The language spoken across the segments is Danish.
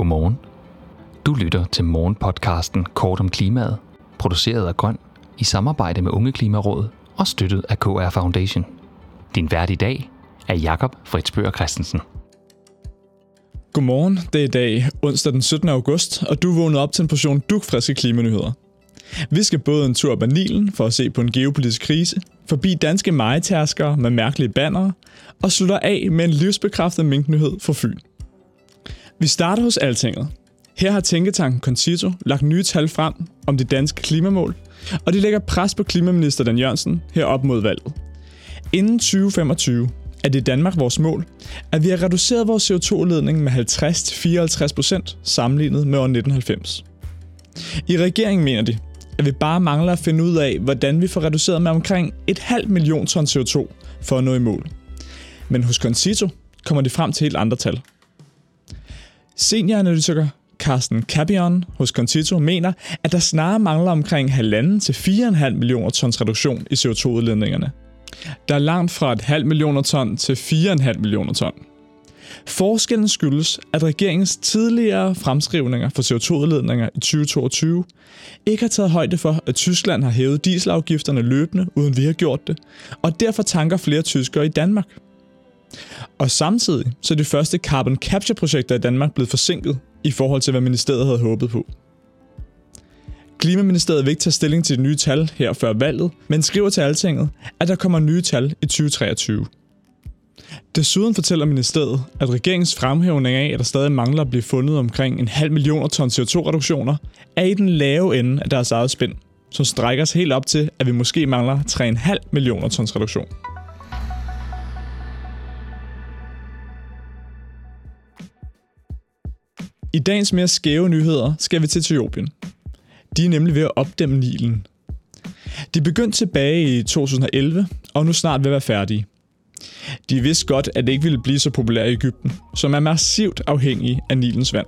Godmorgen. Du lytter til morgenpodcasten Kort om klimaet, produceret af Grøn i samarbejde med Unge Klimarådet og støttet af KR Foundation. Din vært i dag er Jakob Fritzbøger Christensen. Godmorgen, det er i dag onsdag den 17. august, og du er vågnet op til en portion dukfriske klimanyheder. Vi skal både en tur op ad Nilen for at se på en geopolitisk krise, forbi danske majtærskere med mærkelige bannere, og slutter af med en livsbekræftet minknyhed for Fyn. Vi starter hos Altinget. Her har Tænketanken Concito lagt nye tal frem om de danske klimamål, og de lægger pres på klimaminister Dan Jørgensen herop mod valget. Inden 2025 er det i Danmark vores mål, at vi har reduceret vores CO2-udledning med 50-54% sammenlignet med år 1990. I regeringen mener de, at vi bare mangler at finde ud af, hvordan vi får reduceret med omkring et halvt million ton CO2 for at nå i mål. Men hos Concito kommer de frem til helt andre tal. Senioranalytiker Carsten Cabion hos Contito mener, at der snarere mangler omkring 1,5 til 4,5 millioner tons reduktion i CO2-udledningerne. Der er langt fra et halvt millioner ton til 4,5 millioner ton. Forskellen skyldes, at regeringens tidligere fremskrivninger for CO2-udledninger i 2022 ikke har taget højde for, at Tyskland har hævet dieselafgifterne løbende, uden vi har gjort det, og derfor tanker flere tyskere i Danmark. Og samtidig så er de første carbon capture-projekter i Danmark blevet forsinket i forhold til, hvad ministeriet havde håbet på. Klimaministeriet vil ikke tage stilling til de nye tal her før valget, men skriver til Altinget, at der kommer nye tal i 2023. Desuden fortæller ministeriet, at regeringens fremhævning af, at der stadig mangler at blive fundet omkring en halv million ton CO2-reduktioner, er i den lave ende af deres eget spænd, som strækker sig helt op til, at vi måske mangler 3,5 millioner tons reduktion. I dagens mere skæve nyheder skal vi til Etiopien. De er nemlig ved at opdæmme Nilen. De begyndte tilbage i 2011, og nu snart ved være færdige. De vidste godt, at det ikke ville blive så populært i Ægypten, som er massivt afhængig af Nilens vand.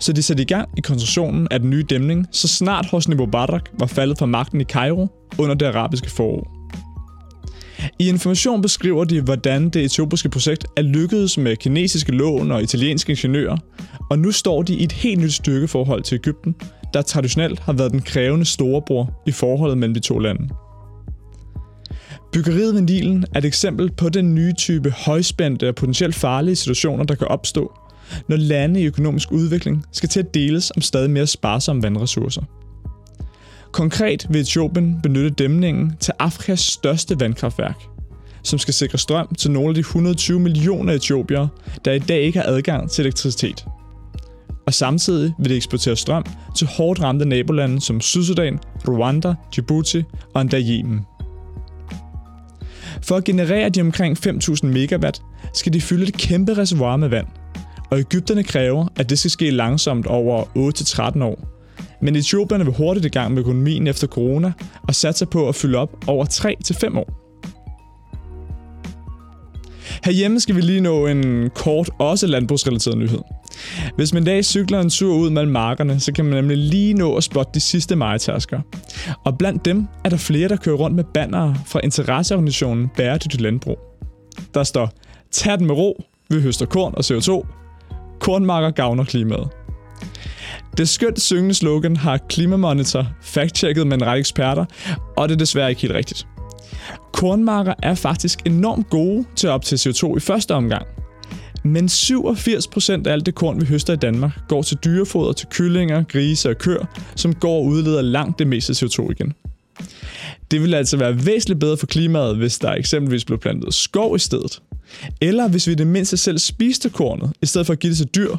Så de satte i gang i konstruktionen af den nye dæmning, så snart Hosni Mubarak var faldet fra magten i Kairo under det arabiske forår. I information beskriver de, hvordan det etiopiske projekt er lykkedes med kinesiske lån og italienske ingeniører, og nu står de i et helt nyt styrkeforhold til Ægypten, der traditionelt har været den krævende storebror i forholdet mellem de to lande. Byggeriet ved Nilen er et eksempel på den nye type højspændte og potentielt farlige situationer, der kan opstå, når lande i økonomisk udvikling skal til at deles om stadig mere sparsomme vandressourcer. Konkret vil Etiopien benytte dæmningen til Afrikas største vandkraftværk, som skal sikre strøm til nogle af de 120 millioner etiopiere, der i dag ikke har adgang til elektricitet. Og samtidig vil det eksportere strøm til hårdt ramte nabolande som Sydsudan, Rwanda, Djibouti og endda Yemen. For at generere de omkring 5.000 megawatt, skal de fylde et kæmpe reservoir med vand. Og Ægypterne kræver, at det skal ske langsomt over 8-13 år. Men Etiopierne vil hurtigt i gang med økonomien efter corona og satser på at fylde op over 3-5 år. Herhjemme skal vi lige nå en kort, også landbrugsrelateret nyhed. Hvis man en dag cykler en tur ud mellem markerne, så kan man nemlig lige nå at spotte de sidste majtasker. Og blandt dem er der flere, der kører rundt med bannere fra interesseorganisationen Bæredygtigt Landbrug. Der står, tag den med ro, vi høster korn og CO2. Kornmarker gavner klimaet. Det skønt syngende slogan har Klimamonitor fact-checket med en række eksperter, og det er desværre ikke helt rigtigt. Kornmarker er faktisk enormt gode til at optage CO2 i første omgang. Men 87% af alt det korn, vi høster i Danmark, går til dyrefoder, til kyllinger, grise og køer, som går og udleder langt det meste CO2 igen. Det ville altså være væsentligt bedre for klimaet, hvis der eksempelvis blev plantet skov i stedet. Eller hvis vi det mindste selv spiste kornet, i stedet for at give det til dyr.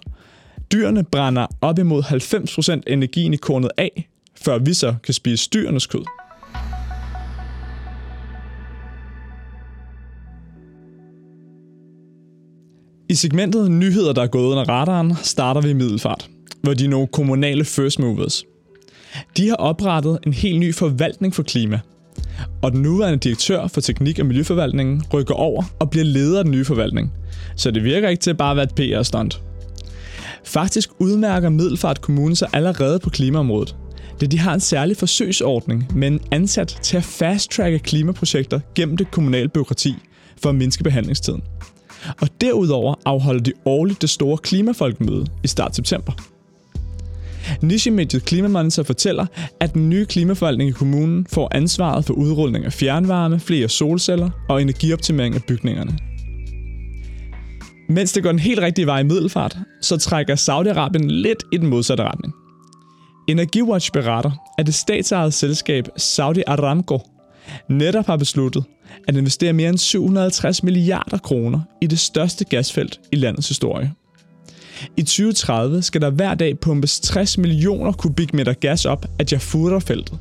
Dyrene brænder op imod 90% energien i kornet af, før vi så kan spise dyrenes kød. I segmentet Nyheder, der er gået under radaren, starter vi i Middelfart, hvor de er nogle kommunale first movers. De har oprettet en helt ny forvaltning for klima, og den nuværende direktør for teknik- og miljøforvaltningen rykker over og bliver leder af den nye forvaltning. Så det virker ikke til at bare være et PR-stunt. Faktisk udmærker Middelfart Kommune sig allerede på klimaområdet, da de har en særlig forsøgsordning med en ansat til at fast-tracke klimaprojekter gennem det kommunale byråkrati for at mindske behandlingstiden. Og derudover afholder de årligt det store klimafolkemøde i start september. Nichemediet Klimamonitor fortæller, at den nye klimaforvaltning i kommunen får ansvaret for udrulning af fjernvarme, flere solceller og energioptimering af bygningerne. Mens det går den helt rigtige vej i middelfart, så trækker Saudi-Arabien lidt i den modsatte retning. Energiwatch beretter, at det statsejede selskab Saudi Aramco netop har besluttet at investere mere end 750 milliarder kroner i det største gasfelt i landets historie. I 2030 skal der hver dag pumpes 60 millioner kubikmeter gas op af Jafurah-feltet.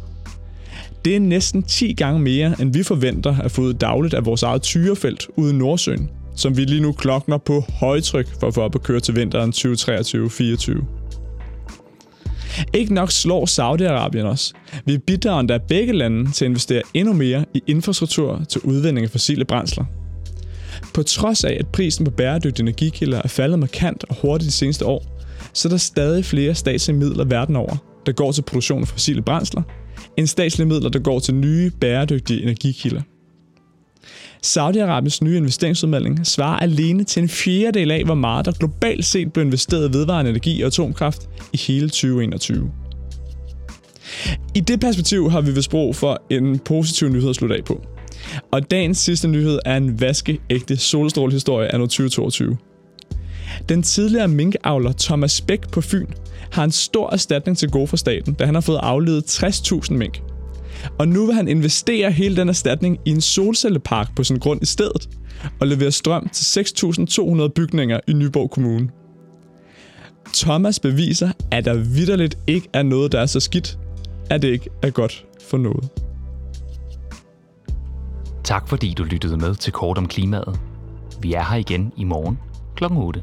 Det er næsten 10 gange mere, end vi forventer at få ud dagligt af vores eget tyrefelt ude i Nordsøen, som vi lige nu klokner på højtryk for at få op at køre til vinteren 2023-24. Ikke nok slår Saudi-Arabien os. Vi bidrager endda begge lande til at investere endnu mere i infrastruktur til udvinding af fossile brændsler. På trods af, at prisen på bæredygtige energikilder er faldet markant og hurtigt de seneste år, så er der stadig flere statslige midler verden over, der går til produktion af fossile brændsler, end statslige midler, der går til nye bæredygtige energikilder. Saudi-Arabiens nye investeringsudmelding svarer alene til en fjerdedel af, hvor meget der globalt set blev investeret i vedvarende energi og atomkraft i hele 2021. I det perspektiv har vi vist brug for en positiv nyhed at slutte af på. Og dagens sidste nyhed er en vaskeægte solstrålehistorie af 2022. Den tidligere minkavler Thomas Bæk på Fyn har en stor erstatning til gode for staten, da han har fået afledet 60.000 mink – og nu vil han investere hele den erstatning i en solcellepark på sin grund i stedet, og levere strøm til 6.200 bygninger i Nyborg Kommune. Thomas beviser, at der vidderligt ikke er noget, der er så skidt, at det ikke er godt for noget. Tak fordi du lyttede med til Kort om Klimaet. Vi er her igen i morgen kl. 8.